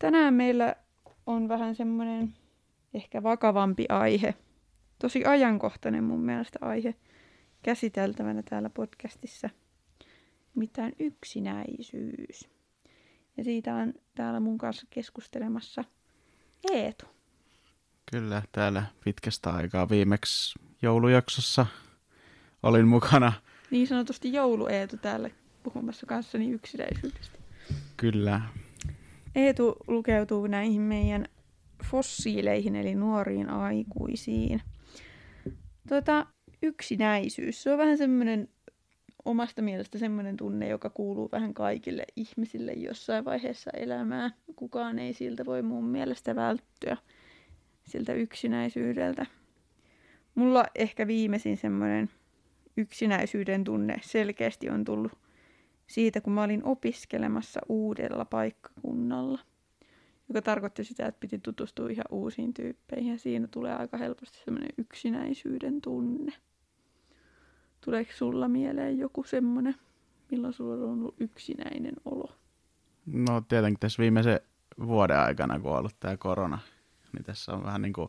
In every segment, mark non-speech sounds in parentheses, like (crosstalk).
Tänään meillä on vähän semmoinen ehkä vakavampi aihe. Tosi ajankohtainen mun mielestä aihe käsiteltävänä täällä podcastissa. Mitään yksinäisyys. Ja siitä on täällä mun kanssa keskustelemassa Eetu. Kyllä, täällä pitkästä aikaa viimeksi joulujaksossa olin mukana. Niin sanotusti joulu Eetu täällä puhumassa kanssani yksinäisyydestä. Kyllä. Eetu lukeutuu näihin meidän fossiileihin, eli nuoriin aikuisiin. Tota, yksinäisyys, se on vähän semmoinen omasta mielestä semmoinen tunne, joka kuuluu vähän kaikille ihmisille jossain vaiheessa elämää. Kukaan ei siltä voi mun mielestä välttyä siltä yksinäisyydeltä. Mulla ehkä viimeisin semmoinen yksinäisyyden tunne selkeästi on tullut siitä, kun mä olin opiskelemassa uudella paikkakunnalla, joka tarkoitti sitä, että piti tutustua ihan uusiin tyyppeihin ja siinä tulee aika helposti semmoinen yksinäisyyden tunne. Tuleeko sulla mieleen joku semmoinen, milloin sulla on ollut yksinäinen olo? No tietenkin tässä viimeisen vuoden aikana, kun on ollut tämä korona, niin tässä on vähän niin kuin,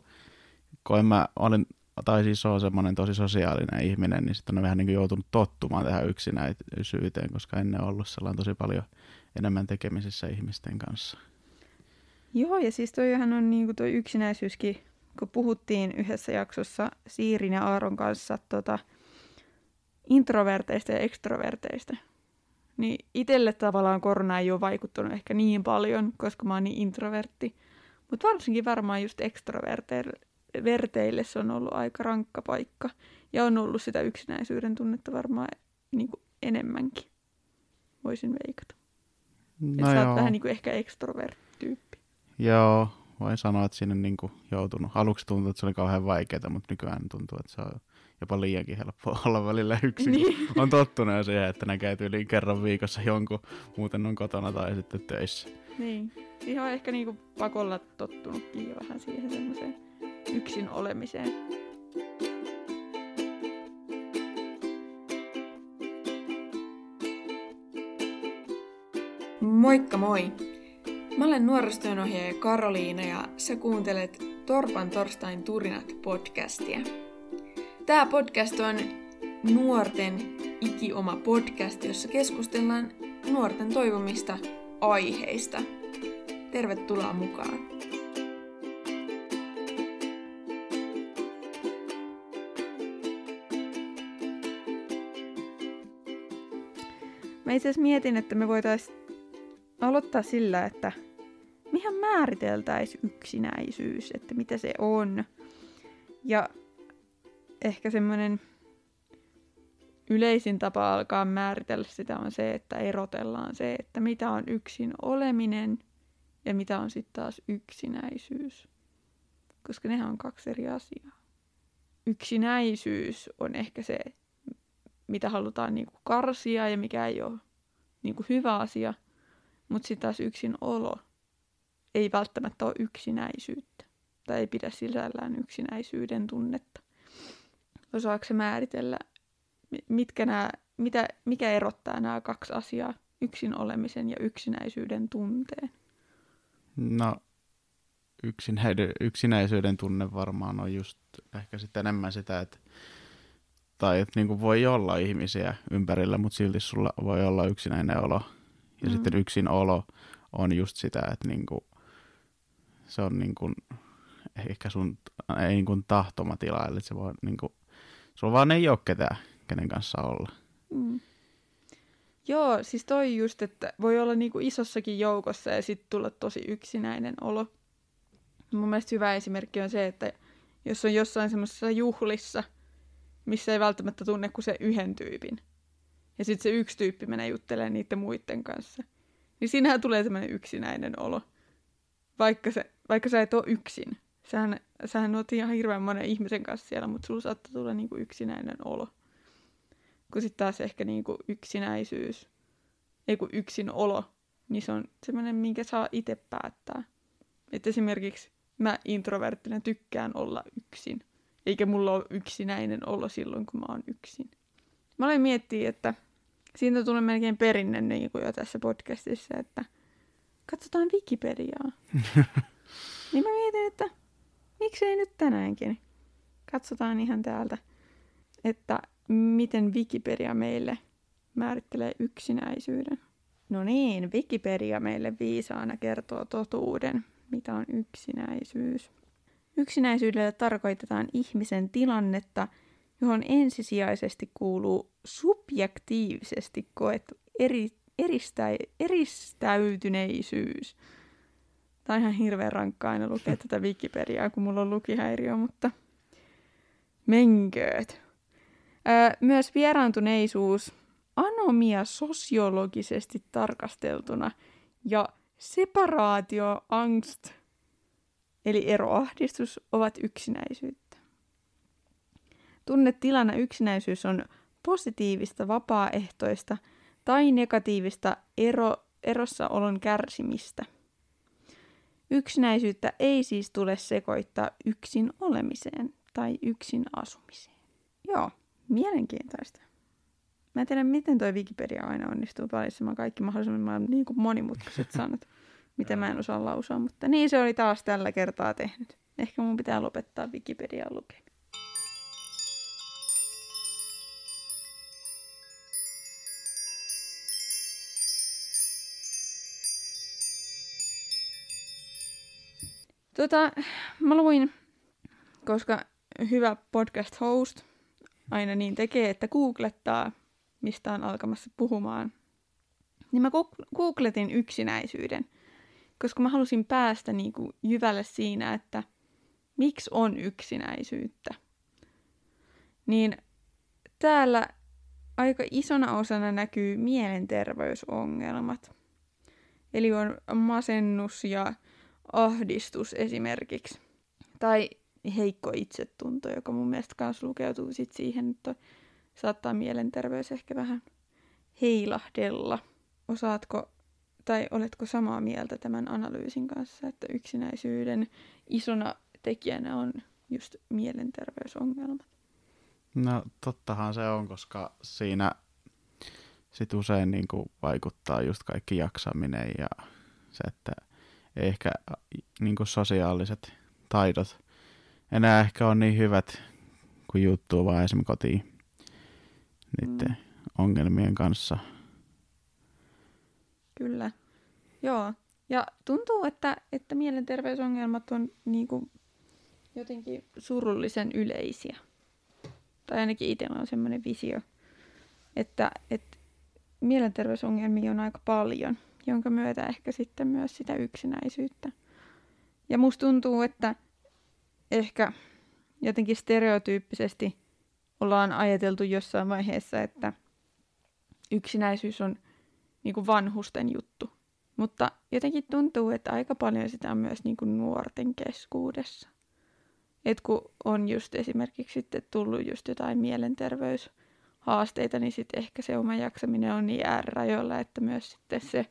kun mä olin, tai siis on semmoinen tosi sosiaalinen ihminen, niin sitten on vähän niin kuin joutunut tottumaan tähän yksinäisyyteen, koska ennen ollut sellainen tosi paljon enemmän tekemisissä ihmisten kanssa. Joo, ja siis toihan on niin kuin toi yksinäisyyskin, kun puhuttiin yhdessä jaksossa Siirin ja Aaron kanssa tota, introverteista ja ekstroverteista. Niin itselle tavallaan korona ei ole vaikuttanut ehkä niin paljon, koska mä oon niin introvertti. Mutta varsinkin varmaan just ekstroverteille se on ollut aika rankka paikka. Ja on ollut sitä yksinäisyyden tunnetta varmaan niin kuin enemmänkin, voisin veikata. No Et sä oot vähän niin kuin ehkä ekstrovertti-tyyppi. Joo, voin sanoa, että on niin kuin joutunut. Aluksi tuntui, että se oli kauhean vaikeaa, mutta nykyään tuntuu, että se on jopa liiankin helppo olla välillä yksin. Niin. On tottunut jo siihen, että näkee tyyliin kerran viikossa jonkun, muuten on kotona tai sitten töissä. Niin. Ihan ehkä niinku pakolla tottunutkin jo vähän siihen semmoiseen yksin olemiseen. Moikka moi! Mä olen nuorisotyönohjaaja Karoliina ja sä kuuntelet Torpan torstain turinat podcastia. Tämä podcast on nuorten ikioma podcast, jossa keskustellaan nuorten toivomista aiheista. Tervetuloa mukaan! Mä itse asiassa mietin, että me voitaisiin aloittaa sillä, että mihän määriteltäisiin yksinäisyys, että mitä se on. Ja ehkä semmoinen yleisin tapa alkaa määritellä sitä on se, että erotellaan se, että mitä on yksin oleminen ja mitä on sitten taas yksinäisyys. Koska nehän on kaksi eri asiaa. Yksinäisyys on ehkä se, mitä halutaan niinku karsia ja mikä ei ole niinku hyvä asia. Mutta sitten taas yksin olo ei välttämättä ole yksinäisyyttä. Tai ei pidä sisällään yksinäisyyden tunnetta. Osaako se määritellä, mitkä nämä, mitä, mikä erottaa nämä kaksi asiaa, yksin olemisen ja yksinäisyyden tunteen? No, yksinäisyyden tunne varmaan on just ehkä sitten enemmän sitä, että tai että niin voi olla ihmisiä ympärillä, mutta silti sulla voi olla yksinäinen olo. Ja mm. sitten yksin olo on just sitä, että niin kuin, se on niin kuin, ehkä sun ei niin kuin tahtomatila, eli se voi niin kuin, Sulla vaan ei ole ketään, kenen kanssa olla. Mm. Joo, siis toi just, että voi olla niinku isossakin joukossa ja sitten tulla tosi yksinäinen olo. Mun mielestä hyvä esimerkki on se, että jos on jossain semmoisessa juhlissa, missä ei välttämättä tunne kuin se yhden tyypin, ja sitten se yksi tyyppi menee juttelemaan niiden muiden kanssa, niin siinähän tulee semmoinen yksinäinen olo, vaikka, se, vaikka sä et ole yksin. Sähän, sähän oot ihan hirveän monen ihmisen kanssa siellä, mutta sulla saattaa tulla niinku yksinäinen olo. Kun sitten taas ehkä niinku yksinäisyys, ei kun yksin olo, niin se on semmoinen, minkä saa itse päättää. Että esimerkiksi mä introverttina tykkään olla yksin, eikä mulla ole yksinäinen olo silloin, kun mä oon yksin. Mä olen miettiä, että siitä tulee melkein perinne niin kuin jo tässä podcastissa, että katsotaan Wikipediaa. (laughs) niin mä mietin, että miksei nyt tänäänkin. Katsotaan ihan täältä, että miten Wikipedia meille määrittelee yksinäisyyden. No niin, Wikipedia meille viisaana kertoo totuuden, mitä on yksinäisyys. Yksinäisyydellä tarkoitetaan ihmisen tilannetta, johon ensisijaisesti kuuluu subjektiivisesti koettu eri, eristä, eristäytyneisyys. Tämä on ihan hirveän rankkaa aina lukea tätä Wikipediaa, kun mulla on lukihäiriö, mutta menkööt. Öö, myös vieraantuneisuus, anomia sosiologisesti tarkasteltuna ja separaatioangst, eli eroahdistus, ovat yksinäisyyttä. Tunnetilana yksinäisyys on positiivista vapaaehtoista tai negatiivista ero, erossaolon kärsimistä. Yksinäisyyttä ei siis tule sekoittaa yksin olemiseen tai yksin asumiseen. Joo, mielenkiintoista. Mä en tiedä, miten toi Wikipedia aina onnistuu valitsemaan kaikki mahdollisimman niin kuin monimutkaiset sanat, (laughs) mitä mä en osaa lausua, mutta niin se oli taas tällä kertaa tehnyt. Ehkä mun pitää lopettaa Wikipedia lukeminen. Tota, mä luin, koska hyvä podcast host aina niin tekee, että googlettaa, mistä on alkamassa puhumaan. Niin mä googletin yksinäisyyden, koska mä halusin päästä niin kuin jyvälle siinä, että miksi on yksinäisyyttä. Niin täällä aika isona osana näkyy mielenterveysongelmat. Eli on masennus ja ahdistus esimerkiksi. Tai heikko itsetunto, joka mun mielestä myös lukeutuu sit siihen, että saattaa mielenterveys ehkä vähän heilahdella. Osaatko tai oletko samaa mieltä tämän analyysin kanssa, että yksinäisyyden isona tekijänä on just mielenterveysongelmat? No tottahan se on, koska siinä sit usein niin kuin vaikuttaa just kaikki jaksaminen ja se, että ei ehkä niin kuin sosiaaliset taidot enää ehkä on niin hyvät, kuin juttuu vaan esimerkiksi kotiin niiden mm. ongelmien kanssa. Kyllä. Joo. Ja tuntuu, että, että mielenterveysongelmat on niin kuin jotenkin surullisen yleisiä. Tai ainakin itsellä on semmoinen visio, että, että mielenterveysongelmia on aika paljon, jonka myötä ehkä sitten myös sitä yksinäisyyttä. Ja musta tuntuu, että ehkä jotenkin stereotyyppisesti ollaan ajateltu jossain vaiheessa, että yksinäisyys on niin kuin vanhusten juttu. Mutta jotenkin tuntuu, että aika paljon sitä on myös niin kuin nuorten keskuudessa. Et kun on just esimerkiksi sitten tullut just jotain mielenterveyshaasteita, niin sitten ehkä se oma jaksaminen on niin äärärajoilla, että myös sitten se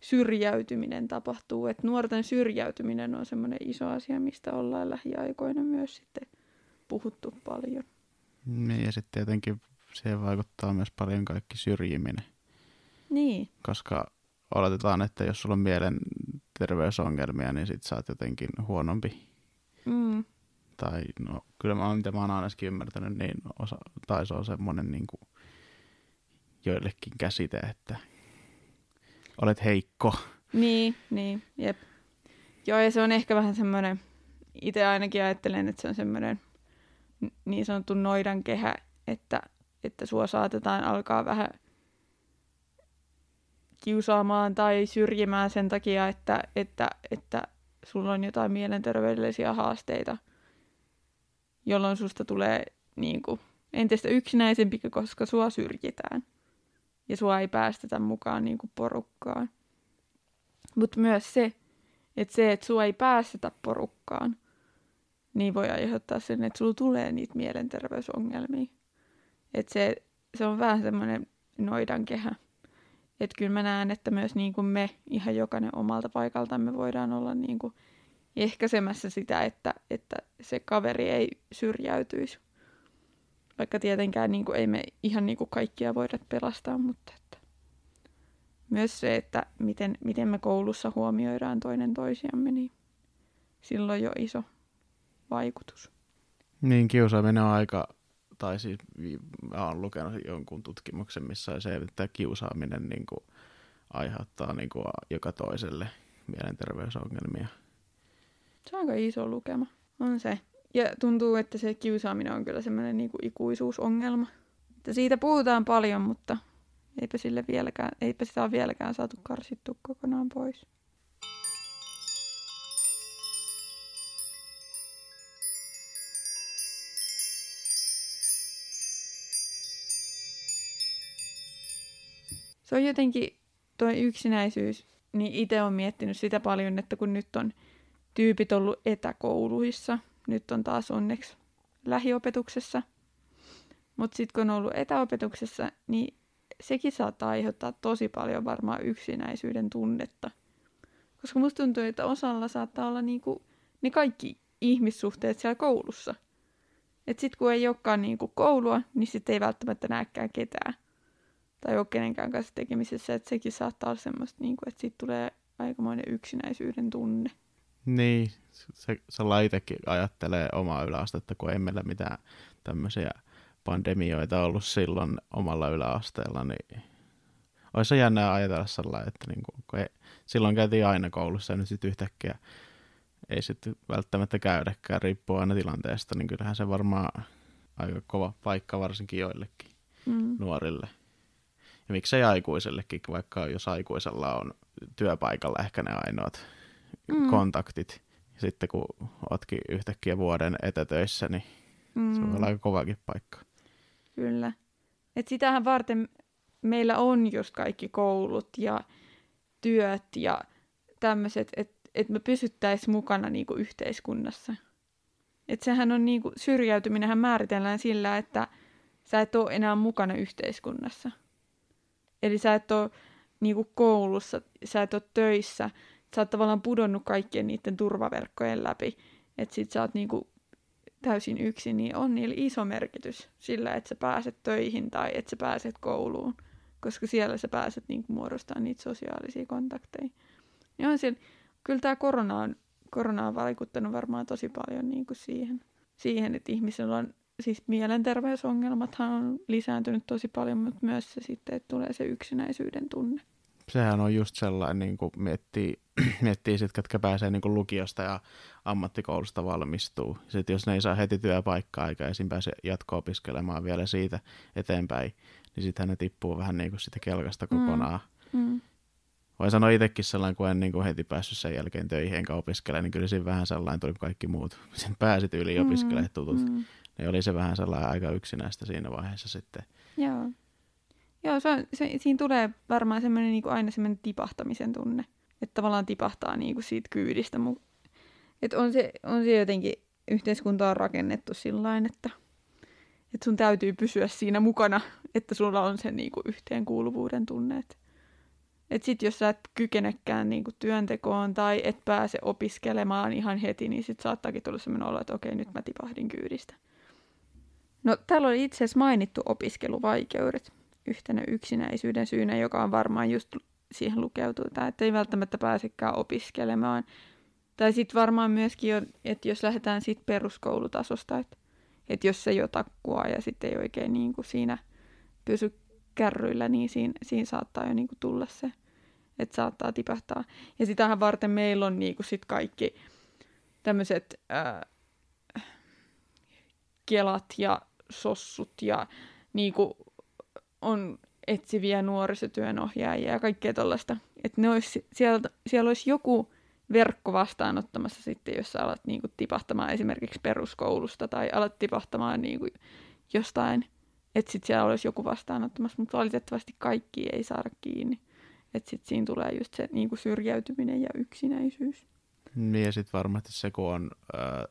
syrjäytyminen tapahtuu. Et nuorten syrjäytyminen on semmoinen iso asia, mistä ollaan lähiaikoina myös sitten puhuttu paljon. Niin, ja sitten tietenkin siihen vaikuttaa myös paljon kaikki syrjiminen. Niin. Koska oletetaan, että jos sulla on mielenterveysongelmia, niin sit sä oot jotenkin huonompi. Mm. Tai no, kyllä mä, mitä mä oon ainakin ymmärtänyt, niin osa, tai se on semmoinen niin kuin joillekin käsite, että olet heikko. Niin, niin, jep. Joo, ja se on ehkä vähän semmoinen, itse ainakin ajattelen, että se on semmoinen niin sanottu noidan kehä, että, että sua saatetaan alkaa vähän kiusaamaan tai syrjimään sen takia, että, että, että sulla on jotain mielenterveydellisiä haasteita, jolloin susta tulee niin kuin, entistä yksinäisempi, koska sua syrjitään ja sua ei päästetä mukaan niin kuin porukkaan. Mutta myös se, että se, että sua ei päästetä porukkaan, niin voi aiheuttaa sen, että sulla tulee niitä mielenterveysongelmia. Että se, se on vähän semmoinen noidankehä. Että kyllä mä näen, että myös niin kuin me ihan jokainen omalta paikaltamme voidaan olla niin kuin ehkäisemässä sitä, että, että se kaveri ei syrjäytyisi. Vaikka tietenkään niin kuin, ei me ihan niin kuin kaikkia voida pelastaa, mutta että myös se, että miten, miten me koulussa huomioidaan toinen toisiamme, niin silloin jo iso vaikutus. Niin, kiusaaminen on aika, tai siis mä oon lukenut jonkun tutkimuksen, missä se, että kiusaaminen niin kuin aiheuttaa niin kuin joka toiselle mielenterveysongelmia. Se on aika iso lukema, on se. Ja tuntuu, että se kiusaaminen on kyllä semmoinen niin kuin ikuisuusongelma. Että siitä puhutaan paljon, mutta eipä, sille vieläkään, eipä sitä ole vieläkään saatu karsittua kokonaan pois. Se on jotenkin tuo yksinäisyys, niin itse olen miettinyt sitä paljon, että kun nyt on tyypit ollut etäkouluissa, nyt on taas onneksi lähiopetuksessa, mutta sitten kun on ollut etäopetuksessa, niin sekin saattaa aiheuttaa tosi paljon varmaan yksinäisyyden tunnetta. Koska musta tuntuu, että osalla saattaa olla niinku ne kaikki ihmissuhteet siellä koulussa. Et sit kun ei olekaan niinku koulua, niin sitten ei välttämättä näekään ketään. Tai ole kenenkään kanssa tekemisessä, että sekin saattaa olla semmoista, niinku, että siitä tulee aikamoinen yksinäisyyden tunne. Niin, se, se laitekin ajattelee omaa yläastetta, kun ei meillä mitään tämmöisiä pandemioita ollut silloin omalla yläasteella, niin olisi jännää ajatella sellainen, että niin kuin, kun ei, silloin käytiin aina koulussa ja nyt sitten yhtäkkiä ei sitten välttämättä käydäkään, riippuu aina tilanteesta, niin kyllähän se varmaan aika kova paikka varsinkin joillekin mm. nuorille. Ja miksei aikuisellekin, vaikka jos aikuisella on työpaikalla ehkä ne ainoat mm. kontaktit. Ja sitten kun ootkin yhtäkkiä vuoden etätöissä, niin mm. se voi olla aika kovakin paikka. Kyllä. Et sitähän varten meillä on just kaikki koulut ja työt ja tämmöiset, että et me pysyttäisiin mukana niinku yhteiskunnassa. Et sehän on niinku, syrjäytyminenhän määritellään sillä, että sä et ole enää mukana yhteiskunnassa. Eli sä et ole niinku koulussa, sä et ole töissä, sä oot tavallaan pudonnut kaikkien niiden turvaverkkojen läpi. Että sit sä oot niinku täysin yksin, niin on niillä iso merkitys sillä, että sä pääset töihin tai että sä pääset kouluun, koska siellä sä pääset niin kuin, muodostamaan niitä sosiaalisia kontakteja. Ja on siellä, kyllä tämä korona on, korona on vaikuttanut varmaan tosi paljon niin kuin siihen, siihen, että ihmisillä on, siis mielenterveysongelmathan on lisääntynyt tosi paljon, mutta myös se sitten, että tulee se yksinäisyyden tunne sehän on just sellainen, niin kuin miettii, (clears throat) miettii sit, ketkä pääsee niin kuin lukiosta ja ammattikoulusta valmistuu. Sitten jos ne ei saa heti työpaikkaa eikä esim. pääse jatko-opiskelemaan vielä siitä eteenpäin, niin sitten ne tippuu vähän niin kuin sitä kelkasta mm. kokonaan. Mm. Mm. Voin sanoa itsekin sellainen, kun en niin kuin heti päässyt sen jälkeen töihin enkä opiskele, niin kyllä siinä vähän sellainen tuli kuin kaikki muut. Sitten pääsit yli opiskelemaan mm. tutut. Mm. Niin oli se vähän sellainen aika yksinäistä siinä vaiheessa sitten. Joo. Joo, se on, se, siinä tulee varmaan semmoinen niin aina semmoinen tipahtamisen tunne. Että tavallaan tipahtaa niin kuin siitä kyydistä. Että on se, on se jotenkin, yhteiskunta on rakennettu sillä että, että sun täytyy pysyä siinä mukana, että sulla on se niin kuin yhteenkuuluvuuden tunne. Että et sit jos sä et kykenekään niinku työntekoon tai et pääse opiskelemaan ihan heti, niin sit saattaakin tulla sellainen olo, että okei, nyt mä tipahdin kyydistä. No täällä oli itse asiassa mainittu opiskeluvaikeudet yhtenä yksinäisyyden syynä, joka on varmaan just siihen lukeutuu, tämä, että ei välttämättä pääsekään opiskelemaan. Tai sitten varmaan myöskin, jo, että jos lähdetään siitä peruskoulutasosta, että, että jos se jo takkua ja sitten ei oikein niin kuin siinä pysy kärryillä, niin siinä, siinä saattaa jo niin kuin tulla se, että saattaa tipahtaa. Ja sitähän varten meillä on niin kuin sit kaikki tämmöiset kelat ja sossut ja niin kuin on etsiviä nuorisotyönohjaajia ja kaikkea tuollaista. Että ne olisi, siellä, siellä olisi joku verkko vastaanottamassa sitten, jos sä alat niinku tipahtamaan esimerkiksi peruskoulusta tai alat tipahtamaan niinku jostain, että sitten siellä olisi joku vastaanottamassa, mutta valitettavasti kaikki ei saada kiinni. Että sitten siinä tulee just se niinku syrjäytyminen ja yksinäisyys. Niin ja sitten varmasti se, kun on äh,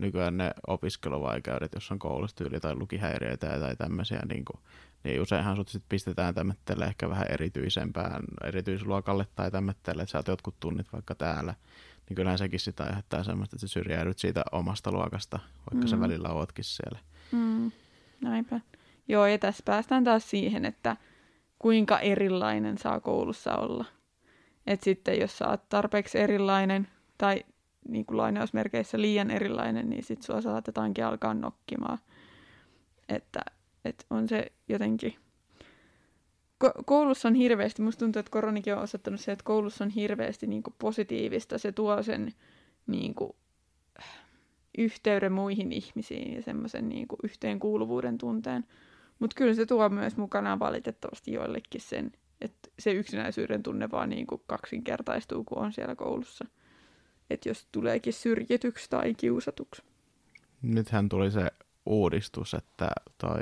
nykyään ne opiskeluvaikeudet, jos on koulusta yli tai lukihäiriöitä tai tämmöisiä, niin kuin, niin useinhan sut sit pistetään tämmöttelle ehkä vähän erityisempään erityisluokalle tai tämmöttelle, että sä oot jotkut tunnit vaikka täällä, niin kyllähän sekin sitä aiheuttaa semmoista, että sä syrjäydyt siitä omasta luokasta, vaikka mm. sä välillä ootkin siellä. Mm. Näinpä. Joo, ja tässä päästään taas siihen, että kuinka erilainen saa koulussa olla. Et sitten jos sä oot tarpeeksi erilainen tai niin kuin lainausmerkeissä liian erilainen, niin sitten sua saatetaankin alkaa nokkimaan. Että, että on se jotenkin... Ko- koulussa on hirveästi, musta tuntuu, että koronikin on osoittanut se, että koulussa on hirveästi niin kuin positiivista. Se tuo sen niin kuin, yhteyden muihin ihmisiin ja semmoisen niin kuin yhteenkuuluvuuden tunteen. Mutta kyllä se tuo myös mukanaan valitettavasti joillekin sen, että se yksinäisyyden tunne vaan niin kuin kaksinkertaistuu, kun on siellä koulussa. Että jos tuleekin syrjityksi tai kiusatuksi. Nythän tuli se uudistus, että toi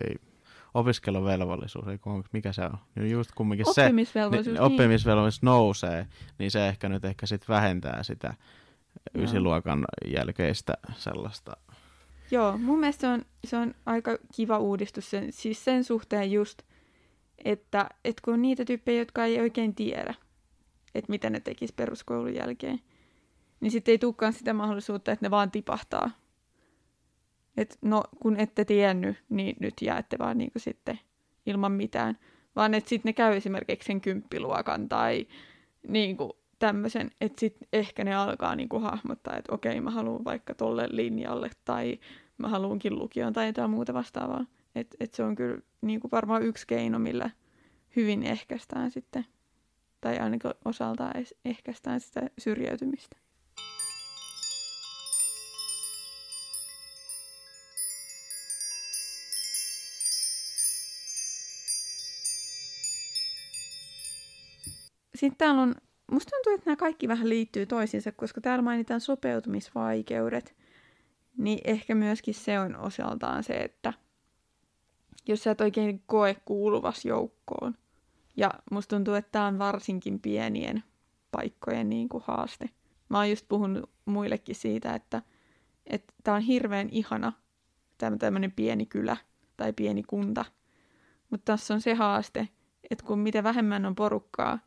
opiskeluvelvollisuus, mikä se on? Niin just kumminkin oppimisvelvollisuus, se, niin, oppimisvelvollisuus nousee, niin se ehkä nyt ehkä sit vähentää sitä ysiluokan jälkeistä sellaista. Joo, mun mielestä se on, se on aika kiva uudistus sen, siis sen suhteen just, että, että kun on niitä tyyppejä, jotka ei oikein tiedä, että mitä ne tekis peruskoulun jälkeen, niin sitten ei tulekaan sitä mahdollisuutta, että ne vaan tipahtaa. Että no, kun ette tiennyt, niin nyt jäätte vaan niin sitten ilman mitään. Vaan että sitten ne käy esimerkiksi sen kymppiluokan tai niin kuin tämmöisen, että sitten ehkä ne alkaa niinku hahmottaa, että okei, mä haluan vaikka tolle linjalle tai mä haluankin lukioon tai jotain muuta vastaavaa. Että et se on kyllä niinku varmaan yksi keino, millä hyvin ehkäistään sitten, tai ainakin osaltaan ehkäistään sitä syrjäytymistä. Sitten täällä on musta tuntuu, että nämä kaikki vähän liittyy toisiinsa, koska täällä mainitaan sopeutumisvaikeudet, niin ehkä myöskin se on osaltaan se, että jos sä et oikein koe kuuluvas joukkoon, ja musta tuntuu, että tämä on varsinkin pienien paikkojen niin kuin haaste. Mä oon just puhunut muillekin siitä, että tämä on hirveän ihana tämmöinen pieni kylä tai pieni kunta. Mutta tässä on se haaste, että kun mitä vähemmän on porukkaa,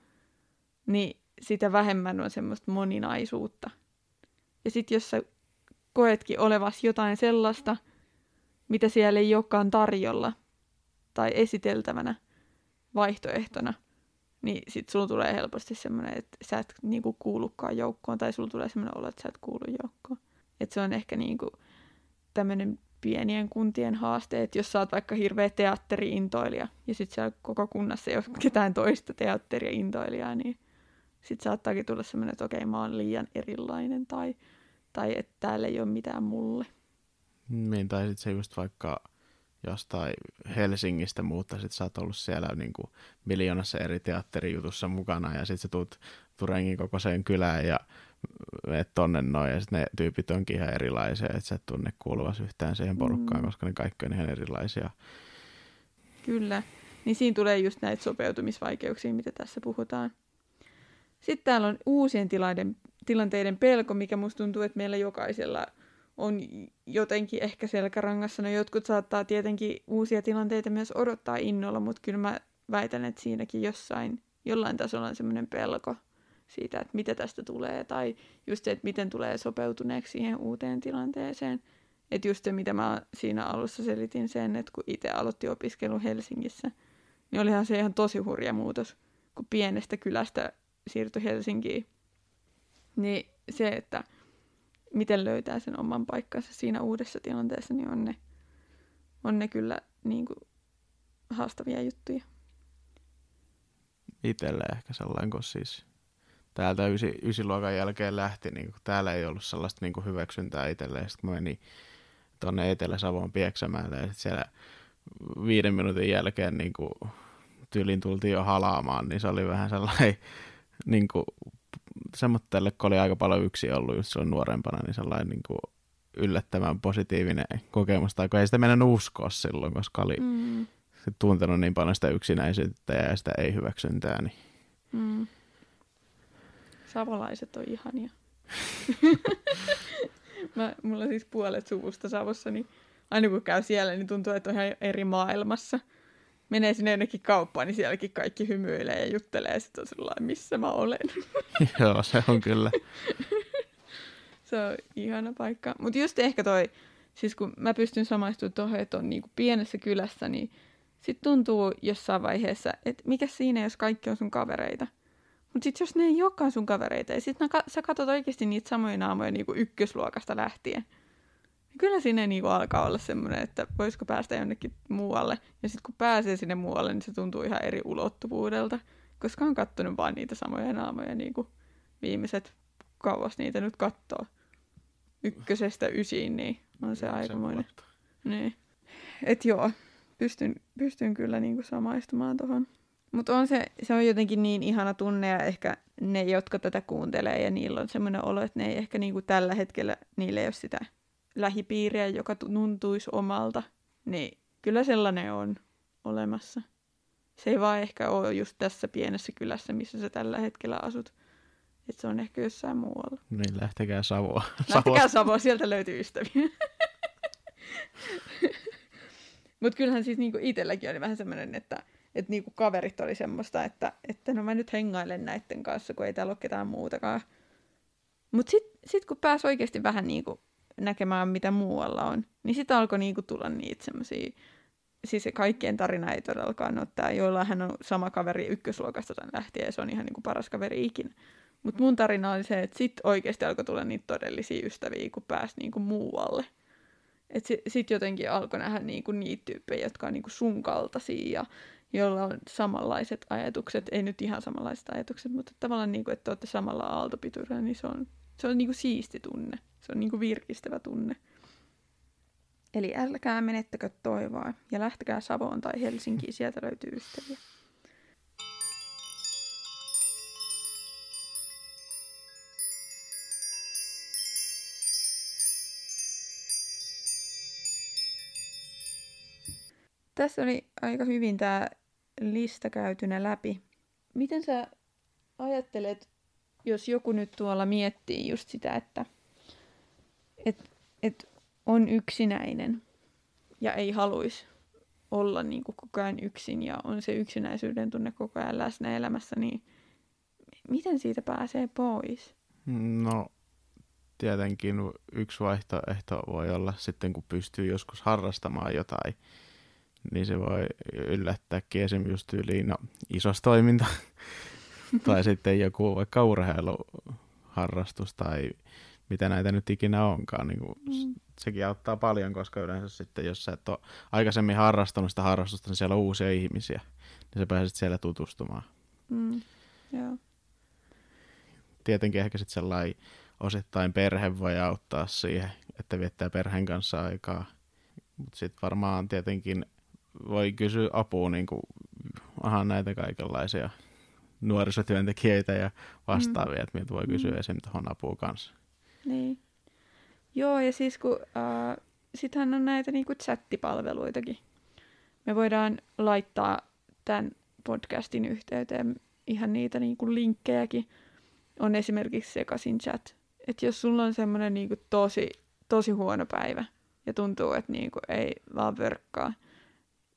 niin sitä vähemmän on semmoista moninaisuutta. Ja sitten jos sä koetkin olevas jotain sellaista, mitä siellä ei olekaan tarjolla tai esiteltävänä vaihtoehtona, niin sit sulla tulee helposti semmoinen, että sä et niinku kuulukaan joukkoon, tai sulla tulee semmoinen olo, että sä et kuulu joukkoon. Että se on ehkä niinku tämmöinen pienien kuntien haaste, että jos sä oot vaikka hirveä teatteriintoilija, ja sit siellä koko kunnassa ei ole ketään toista teatteriintoilijaa, niin sitten saattaakin tulla semmoinen, että okei, mä oon liian erilainen tai, tai että täällä ei ole mitään mulle. Niin, tai sitten se just vaikka jostain Helsingistä muuttaisit, sä oot ollut siellä niin kuin miljoonassa eri teatterijutussa mukana ja sitten sä tuut Turengin kokoiseen kylään ja menet tonne noin ja sitten ne tyypit onkin ihan erilaisia, että sä et tunne kuuluvas yhtään siihen porukkaan, mm. koska ne kaikki on ihan erilaisia. Kyllä, niin siinä tulee just näitä sopeutumisvaikeuksia, mitä tässä puhutaan. Sitten täällä on uusien tilaiden, tilanteiden pelko, mikä musta tuntuu, että meillä jokaisella on jotenkin ehkä selkärangassa. No jotkut saattaa tietenkin uusia tilanteita myös odottaa innolla, mutta kyllä mä väitän, että siinäkin jossain, jollain tasolla on semmoinen pelko siitä, että mitä tästä tulee, tai just se, että miten tulee sopeutuneeksi siihen uuteen tilanteeseen. Että just se, mitä mä siinä alussa selitin sen, että kun itse aloitti opiskelu Helsingissä, niin olihan se ihan tosi hurja muutos, kun pienestä kylästä siirtyi Helsinkiin. Niin se, että miten löytää sen oman paikkansa siinä uudessa tilanteessa, niin on ne, on ne kyllä niin kuin, haastavia juttuja. Itselle ehkä sellainen, kun siis täältä ysi, ysiluokan jälkeen lähti, niin kun täällä ei ollut sellaista niin kuin hyväksyntää itselleen. Sitten kun menin tuonne Etelä-Savon Pieksämäelle ja siellä viiden minuutin jälkeen niin kuin tyylin tultiin jo halaamaan, niin se oli vähän sellainen niin kuin, semmoiselle, kun oli aika paljon yksi ollut just silloin nuorempana, niin sellainen niin kuin, yllättävän positiivinen kokemus, tai kun ei sitä meidän uskoa silloin, koska oli mm. tuntenut niin paljon sitä yksinäisyyttä ja sitä ei-hyväksyntää. Niin... Mm. Savolaiset on ihania. (laughs) Mä, mulla siis puolet suvusta Savossa, niin aina kun käy siellä, niin tuntuu, että on ihan eri maailmassa menee sinne jonnekin kauppaan, niin sielläkin kaikki hymyilee ja juttelee, sitten on sellainen, missä mä olen. (laughs) Joo, se on kyllä. (laughs) se on ihana paikka. Mutta just ehkä toi, siis kun mä pystyn samaistumaan tuohon, että on niinku pienessä kylässä, niin Sitten tuntuu jossain vaiheessa, että mikä siinä, jos kaikki on sun kavereita. Mutta sitten jos ne ei olekaan sun kavereita, ja sitten sä katsot oikeasti niitä samoja naamoja niinku ykkösluokasta lähtien, kyllä sinne niinku alkaa olla semmoinen, että voisiko päästä jonnekin muualle. Ja sitten kun pääsee sinne muualle, niin se tuntuu ihan eri ulottuvuudelta, koska on kattonut vaan niitä samoja naamoja niinku viimeiset kauas niitä nyt kattoo. Ykkösestä ysiin, niin on se aikamoinen. Niin. Et joo, pystyn, pystyn kyllä niinku samaistumaan tuohon. Mutta on se, se on jotenkin niin ihana tunne ja ehkä ne, jotka tätä kuuntelee ja niillä on semmoinen olo, että ne ei ehkä niinku tällä hetkellä, niillä ei ole sitä lähipiiriä, joka tuntuisi omalta, niin kyllä sellainen on olemassa. Se ei vaan ehkä ole just tässä pienessä kylässä, missä sä tällä hetkellä asut. Että se on ehkä jossain muualla. Niin, lähtekää Savoa. (laughs) Lähtekää Savoa, sieltä löytyy ystäviä. (laughs) Mutta kyllähän siis niinku itselläkin oli vähän semmoinen, että et niinku kaverit oli semmoista, että, että no mä nyt hengailen näiden kanssa, kun ei täällä ole ketään muutakaan. Mutta sitten sit kun pääsi oikeasti vähän niinku näkemään, mitä muualla on, niin sitten alkoi niinku tulla niitä semmoisia, siis kaikkien tarina ei todellakaan ole tämä, joilla hän on sama kaveri ykkösluokasta lähtien, ja se on ihan niinku paras kaveri ikinä. Mutta mun tarina oli se, että sitten oikeasti alkoi tulla niitä todellisia ystäviä, kun pääsi niinku muualle. Että sitten sit jotenkin alkoi nähdä niinku niitä tyyppejä, jotka on niinku sun kaltaisia ja joilla on samanlaiset ajatukset. Ei nyt ihan samanlaiset ajatukset, mutta tavallaan niinku, että olette samalla aaltopituudella, niin se on, se on niinku siisti tunne. Se on niinku virkistävä tunne. Eli älkää menettäkö toivoa ja lähtekää Savoon tai Helsinkiin, sieltä löytyy ystäviä. Tässä oli aika hyvin tämä lista käytynä läpi. Miten sä ajattelet, jos joku nyt tuolla miettii just sitä, että et, et on yksinäinen ja ei haluaisi olla niin kuin koko ajan yksin ja on se yksinäisyyden tunne koko ajan läsnä elämässä, niin miten siitä pääsee pois? No tietenkin yksi vaihtoehto voi olla sitten, kun pystyy joskus harrastamaan jotain niin se voi yllättääkin esimerkiksi just tyyliin no, isos toiminta tai sitten joku vaikka urheiluharrastus tai mitä näitä nyt ikinä onkaan. Niin kuin mm. Sekin auttaa paljon, koska yleensä sitten, jos sä et ole aikaisemmin harrastanut sitä harrastusta, niin siellä on uusia ihmisiä, niin sä pääset siellä tutustumaan. Mm. Yeah. Tietenkin ehkä sitten sellainen osittain perhe voi auttaa siihen, että viettää perheen kanssa aikaa. Mutta sitten varmaan tietenkin voi kysyä apua niin kuin, aha, näitä kaikenlaisia nuorisotyöntekijöitä ja vastaavia, mm. että miltä voi kysyä mm. esim. tuohon apua kanssa. Niin. Joo, ja siis kun äh, sittenhän on näitä niin kuin chattipalveluitakin. Me voidaan laittaa tämän podcastin yhteyteen ihan niitä niin kuin linkkejäkin. On esimerkiksi sekaisin chat. Että jos sulla on semmoinen niin tosi, tosi huono päivä ja tuntuu, että niin kuin ei vaan verkkaa,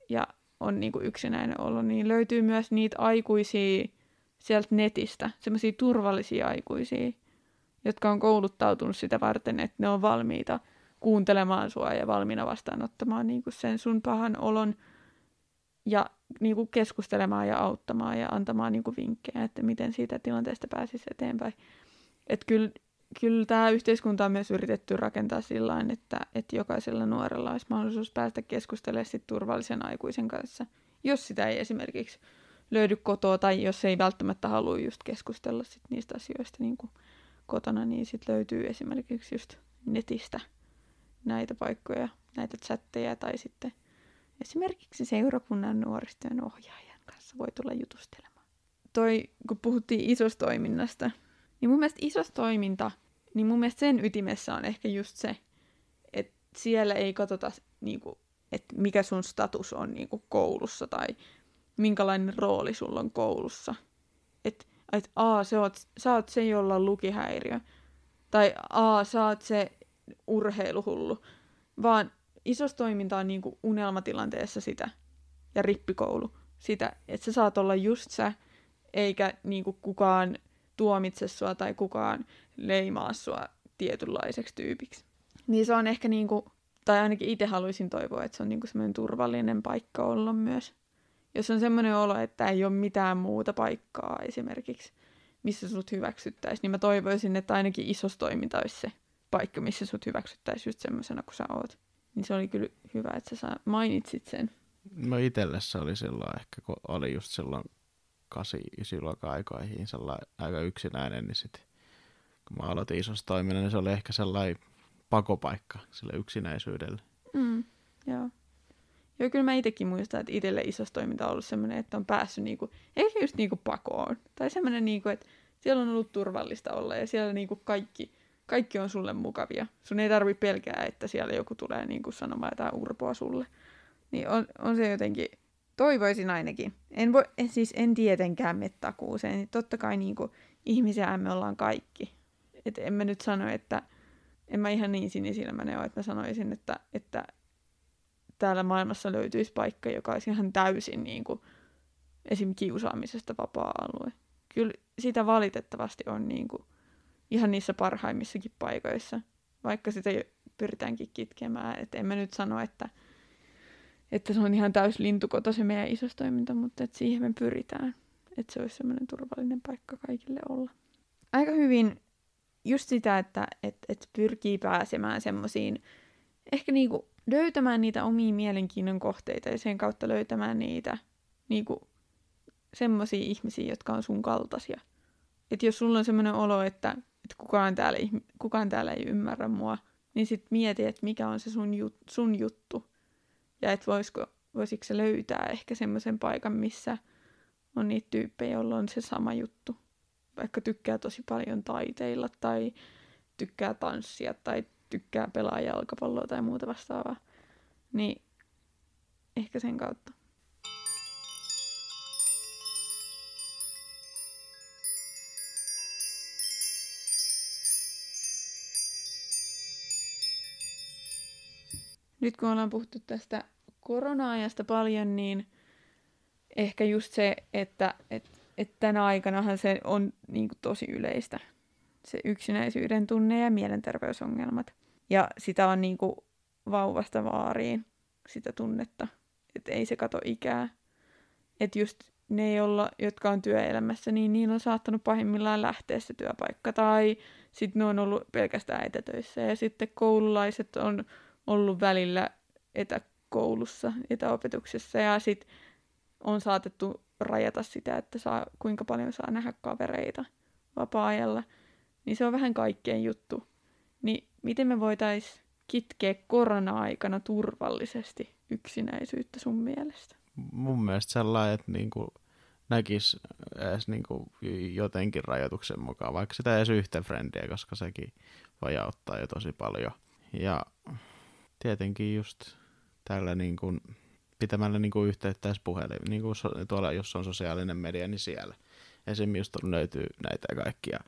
ja on niin kuin yksinäinen ollut, niin löytyy myös niitä aikuisia sieltä netistä, semmoisia turvallisia aikuisia, jotka on kouluttautunut sitä varten, että ne on valmiita kuuntelemaan sua ja valmiina vastaanottamaan niin kuin sen sun pahan olon ja niin kuin keskustelemaan ja auttamaan ja antamaan niin kuin vinkkejä, että miten siitä tilanteesta pääsisi eteenpäin. Että kyllä kyllä tämä yhteiskunta on myös yritetty rakentaa sillä että, että jokaisella nuorella olisi mahdollisuus päästä keskustelemaan sit turvallisen aikuisen kanssa, jos sitä ei esimerkiksi löydy kotoa tai jos ei välttämättä halua just keskustella sit niistä asioista niin kuin kotona, niin sitten löytyy esimerkiksi just netistä näitä paikkoja, näitä chatteja tai sitten esimerkiksi seurakunnan nuoristyön ohjaajan kanssa voi tulla jutustelemaan. Toi, kun puhuttiin isosta toiminnasta, niin mun mielestä isosta toiminta – niin mun mielestä sen ytimessä on ehkä just se, että siellä ei katsota, niin kuin, että mikä sun status on niin kuin koulussa tai minkälainen rooli sulla on koulussa. Että et, a, sä oot, sä oot se, jolla on lukihäiriö. Tai a, sä oot se urheiluhullu. Vaan isos toiminta on niin kuin unelmatilanteessa sitä. Ja rippikoulu. Sitä, että sä saat olla just sä, eikä niin kuin kukaan tuomitse sua tai kukaan leimaa sua tietynlaiseksi tyypiksi. Niin se on ehkä niinku tai ainakin itse haluaisin toivoa, että se on niinku semmoinen turvallinen paikka olla myös. Jos on semmoinen olo, että ei ole mitään muuta paikkaa esimerkiksi, missä sut hyväksyttäisiin, niin mä toivoisin, että ainakin isossa toiminta olisi se paikka, missä sut hyväksyttäisiin just semmoisena kuin sä oot. Niin se oli kyllä hyvä, että sä mainitsit sen. No itselle se oli silloin ehkä, kun oli just silloin 8 luokan aikoihin sellainen aika yksinäinen, niin sitten kun mä aloitin isossa toiminnan, niin se oli ehkä sellainen pakopaikka sille yksinäisyydelle. Mm, joo. Joo, kyllä mä itsekin muistan, että itselle isossa toiminta on ollut semmoinen, että on päässyt niinku, ehkä just niinku pakoon. Tai semmoinen, niinku, että siellä on ollut turvallista olla ja siellä niinku kaikki, kaikki on sulle mukavia. Sun ei tarvi pelkää, että siellä joku tulee niinku sanomaan jotain urpoa sulle. Niin on, on se jotenkin, toivoisin ainakin. En, voi, en siis en tietenkään mene takuuseen. Totta kai niinku, ihmisiä me ollaan kaikki. Et en mä nyt sano, että en mä ihan niin sinisilmäinen ole, että mä sanoisin, että, että täällä maailmassa löytyisi paikka, joka olisi ihan täysin niin kuin, esim. kiusaamisesta vapaa-alue. Kyllä sitä valitettavasti on niin kuin, ihan niissä parhaimmissakin paikoissa, vaikka sitä pyritäänkin kitkemään. Et en mä nyt sano, että, että se on ihan täys lintukoto se meidän isostoiminta, mutta että siihen me pyritään. Että se olisi semmoinen turvallinen paikka kaikille olla. Aika hyvin just sitä, että et, et pyrkii pääsemään semmoisiin, ehkä niinku löytämään niitä omia mielenkiinnon kohteita ja sen kautta löytämään niitä niinku semmoisia ihmisiä, jotka on sun kaltaisia. Et jos sulla on semmoinen olo, että, että kukaan, täällä, kukaan täällä ei ymmärrä mua, niin sit mieti, että mikä on se sun, jut, sun juttu. Ja että voisiko, voisiko se löytää ehkä semmoisen paikan, missä on niitä tyyppejä, joilla on se sama juttu vaikka tykkää tosi paljon taiteilla tai tykkää tanssia tai tykkää pelaa jalkapalloa tai muuta vastaavaa, niin ehkä sen kautta. Nyt kun ollaan puhuttu tästä korona-ajasta paljon, niin ehkä just se, että, että että tänä aikanahan se on niin kuin, tosi yleistä, se yksinäisyyden tunne ja mielenterveysongelmat. Ja sitä on niin kuin, vauvasta vaariin, sitä tunnetta. Että ei se kato ikää. Että just ne, jolla, jotka on työelämässä, niin niin on saattanut pahimmillaan lähteä se työpaikka. Tai sitten ne on ollut pelkästään etätöissä. Ja sitten koululaiset on ollut välillä etäkoulussa, etäopetuksessa. Ja sitten on saatettu rajata sitä, että saa, kuinka paljon saa nähdä kavereita vapaa-ajalla, niin se on vähän kaikkien juttu. Niin miten me voitais kitkeä korona-aikana turvallisesti yksinäisyyttä sun mielestä? Mun mielestä sellainen, että niinku näkisi edes niinku jotenkin rajoituksen mukaan, vaikka sitä edes yhtä frendiä, koska sekin voi auttaa jo tosi paljon. Ja tietenkin just tällä niin kuin pitämällä niin kuin yhteyttä edes puhelin, niin kuin tuolla, jos on sosiaalinen media, niin siellä. Esimerkiksi just löytyy näitä kaikkia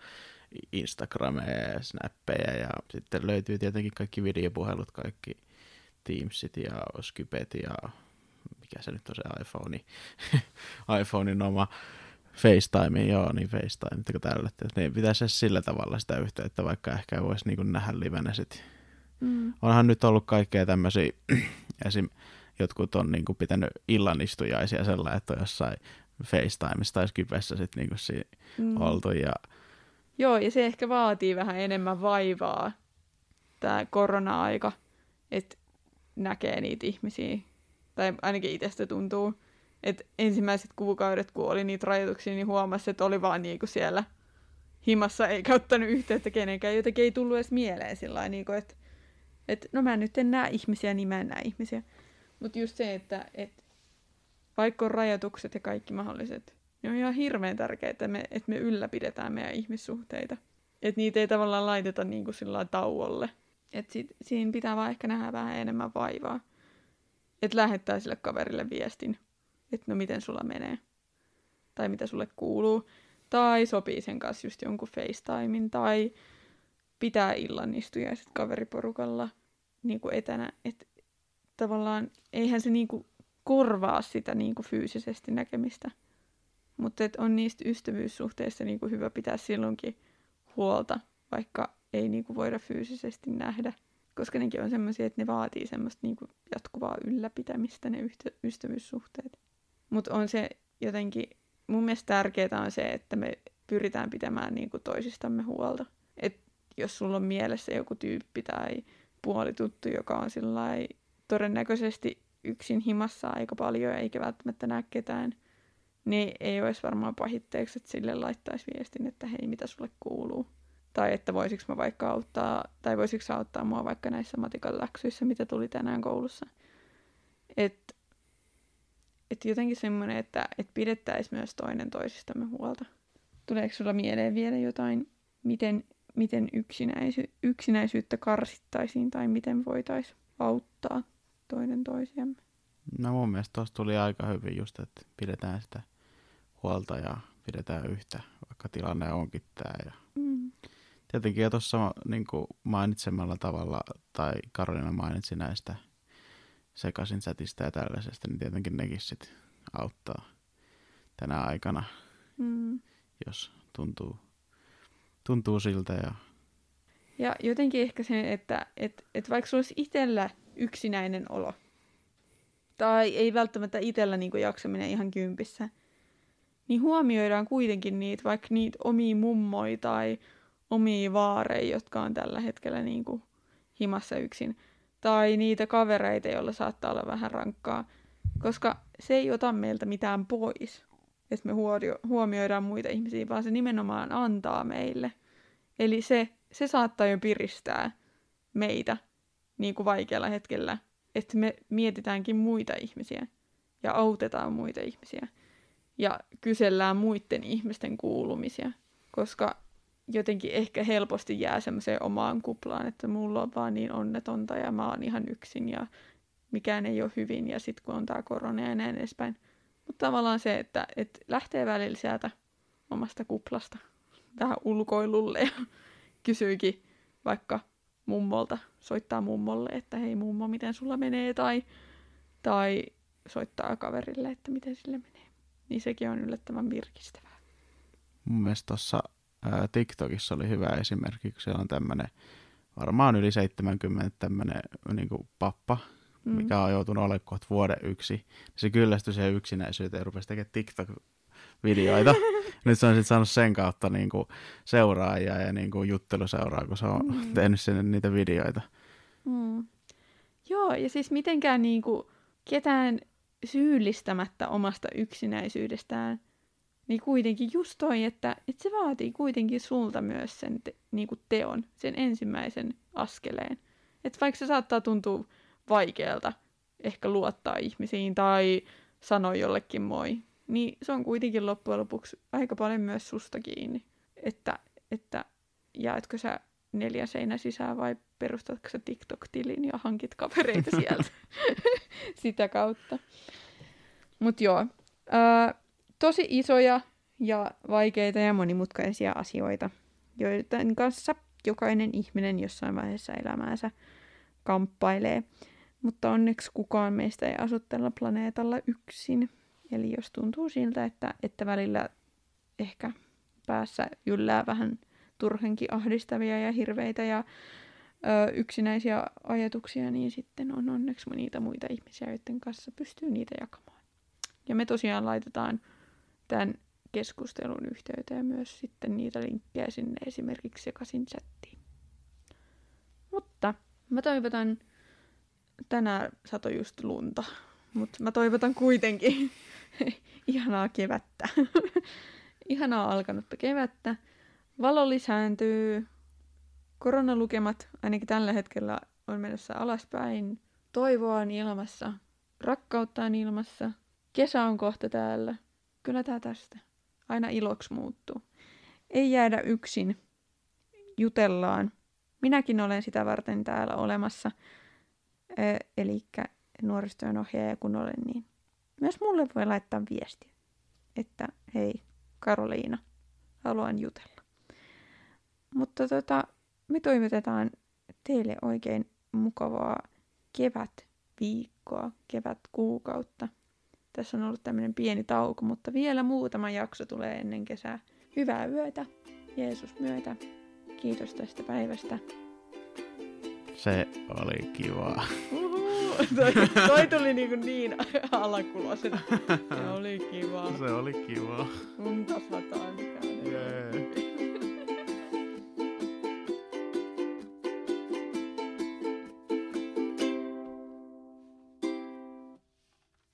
Instagrameja ja Snappeja ja sitten löytyy tietenkin kaikki videopuhelut, kaikki Teamsit ja Skypet ja mikä se nyt on se iPhone, (laughs) iPhonein oma FaceTime, joo, niin FaceTime, että tällä, että niin pitäisi sillä tavalla sitä yhteyttä, vaikka ehkä voisi niin nähdä livenä sitten. Mm. Onhan nyt ollut kaikkea tämmöisiä, (clears throat) esim jotkut on niin kuin pitänyt illanistujaisia sellainen, että on jossain FaceTimessa tai Skypessä sitten niin kuin mm. oltu. Ja... Joo, ja se ehkä vaatii vähän enemmän vaivaa, tämä korona-aika, että näkee niitä ihmisiä. Tai ainakin itsestä tuntuu, että ensimmäiset kuukaudet, kun oli niitä rajoituksia, niin huomasi, että oli vaan niinku siellä himassa, eikä ottanut yhteyttä kenenkään. Jotenkin ei tullut edes mieleen sillä niin että, että no mä nyt en näe ihmisiä, niin mä en näe ihmisiä. Mutta just se, että et, vaikka on rajoitukset ja kaikki mahdolliset, niin on ihan hirveän tärkeää, että me, että me ylläpidetään meidän ihmissuhteita. Että niitä ei tavallaan laiteta niin kuin sillä tauolle. Että siinä pitää vaan ehkä nähdä vähän enemmän vaivaa. Että lähettää sille kaverille viestin, että no miten sulla menee. Tai mitä sulle kuuluu. Tai sopii sen kanssa just jonkun FaceTimein. Tai pitää illannistujaiset kaveriporukalla niin kuin etänä. Että tavallaan eihän se niinku korvaa sitä niinku fyysisesti näkemistä. Mutta on niistä ystävyyssuhteista niinku hyvä pitää silloinkin huolta, vaikka ei niinku voida fyysisesti nähdä. koska nekin on semmoisia, että ne vaatii semmoista niinku jatkuvaa ylläpitämistä, ne yhtä, ystävyyssuhteet. Mutta on se jotenkin, mun mielestä tärkeää on se, että me pyritään pitämään niinku toisistamme huolta. Et jos sulla on mielessä joku tyyppi tai puolituttu, joka on todennäköisesti yksin himassa aika paljon eikä välttämättä näe ketään, niin ei olisi varmaan pahitteeksi, että sille laittaisi viestin, että hei, mitä sulle kuuluu. Tai että voisiko mä vaikka auttaa, tai voisiko auttaa mua vaikka näissä matikan läksyissä, mitä tuli tänään koulussa. Että et jotenkin semmoinen, että et pidettäisiin myös toinen toisistamme huolta. Tuleeko sulla mieleen vielä jotain, miten, miten yksinäisy, yksinäisyyttä karsittaisiin tai miten voitaisiin auttaa toinen toisiamme? No mun mielestä tuossa tuli aika hyvin just, että pidetään sitä huolta ja pidetään yhtä, vaikka tilanne onkin tämä. Ja mm. Tietenkin jo tuossa niin mainitsemalla tavalla, tai Karolina mainitsi näistä sekaisin chatista ja tällaisesta, niin tietenkin nekin sit auttaa tänä aikana, mm. jos tuntuu, tuntuu siltä. Ja... ja jotenkin ehkä se, että et, et vaikka sulla olisi itsellä yksinäinen olo, tai ei välttämättä itsellä niin jaksaminen ihan kympissä, niin huomioidaan kuitenkin niitä, vaikka niitä omia mummoja tai omia vaareja, jotka on tällä hetkellä niin kuin himassa yksin, tai niitä kavereita, joilla saattaa olla vähän rankkaa, koska se ei ota meiltä mitään pois, että me huomioidaan muita ihmisiä, vaan se nimenomaan antaa meille. Eli se, se saattaa jo piristää meitä niin kuin vaikealla hetkellä, että me mietitäänkin muita ihmisiä ja autetaan muita ihmisiä ja kysellään muiden ihmisten kuulumisia, koska jotenkin ehkä helposti jää semmoiseen omaan kuplaan, että mulla on vaan niin onnetonta ja mä oon ihan yksin ja mikään ei ole hyvin ja sitten kun on tämä korona ja näin edespäin. Mutta tavallaan se, että, että lähtee välillä sieltä omasta kuplasta tähän ulkoilulle ja kysyykin vaikka mummolta, soittaa mummolle, että hei mummo, miten sulla menee, tai, tai soittaa kaverille, että miten sille menee. Niin sekin on yllättävän virkistävää. Mun mielestä tuossa TikTokissa oli hyvä esimerkki, kun siellä on tämmöinen varmaan yli 70 tämmöinen niin pappa, mm. mikä on joutunut olemaan kohta vuoden yksi. Se kyllästyi siihen yksinäisyyteen ja rupesi tekemään TikTok-videoita. (laughs) Nyt se on sitten saanut sen kautta niin kuin seuraajia ja niin kuin jutteluseuraa, kun se on mm. (laughs) tehnyt sinne niitä videoita. Mm. Joo, ja siis mitenkään niin kuin ketään syyllistämättä omasta yksinäisyydestään, niin kuitenkin just toi, että, että se vaatii kuitenkin sulta myös sen te, niin kuin teon, sen ensimmäisen askeleen. Että vaikka se saattaa tuntua vaikealta ehkä luottaa ihmisiin tai sanoa jollekin moi, niin se on kuitenkin loppujen lopuksi aika paljon myös susta kiinni. Että, että jaetko sä neljä seinä sisään vai perustatko sä TikTok-tilin ja hankit kavereita sieltä (laughs) sitä kautta. Mutta joo, ää, tosi isoja ja vaikeita ja monimutkaisia asioita, joiden kanssa jokainen ihminen jossain vaiheessa elämäänsä kamppailee. Mutta onneksi kukaan meistä ei asu tällä planeetalla yksin. Eli jos tuntuu siltä, että, että välillä ehkä päässä yllää vähän turhankin ahdistavia ja hirveitä ja ö, yksinäisiä ajatuksia, niin sitten on onneksi niitä muita ihmisiä, joiden kanssa pystyy niitä jakamaan. Ja me tosiaan laitetaan tämän keskustelun yhteyteen myös sitten niitä linkkejä sinne esimerkiksi sekaisin chattiin. Mutta mä toivotan, tänään sato just lunta, mutta mä toivotan kuitenkin (laughs) ihanaa kevättä. (laughs) ihanaa alkanutta kevättä. Valo lisääntyy. Koronalukemat ainakin tällä hetkellä on menossa alaspäin. Toivoa on ilmassa. Rakkautta on ilmassa. Kesä on kohta täällä. Kyllä tää tästä. Aina iloksi muuttuu. Ei jäädä yksin. Jutellaan. Minäkin olen sitä varten täällä olemassa. Eli nuoristojen ohjaaja kun olen, niin myös mulle voi laittaa viestiä, että hei Karoliina, haluan jutella. Mutta tota, me toimitetaan teille oikein mukavaa kevätviikkoa, kevätkuukautta. Tässä on ollut tämmöinen pieni tauko, mutta vielä muutama jakso tulee ennen kesää. Hyvää yötä, Jeesus myötä. Kiitos tästä päivästä. Se oli kiva. Toi, toi tuli niin, (laughs) niin alakuloisena. Se oli kiva. Se oli kiva. Mun kasvataan. Jee.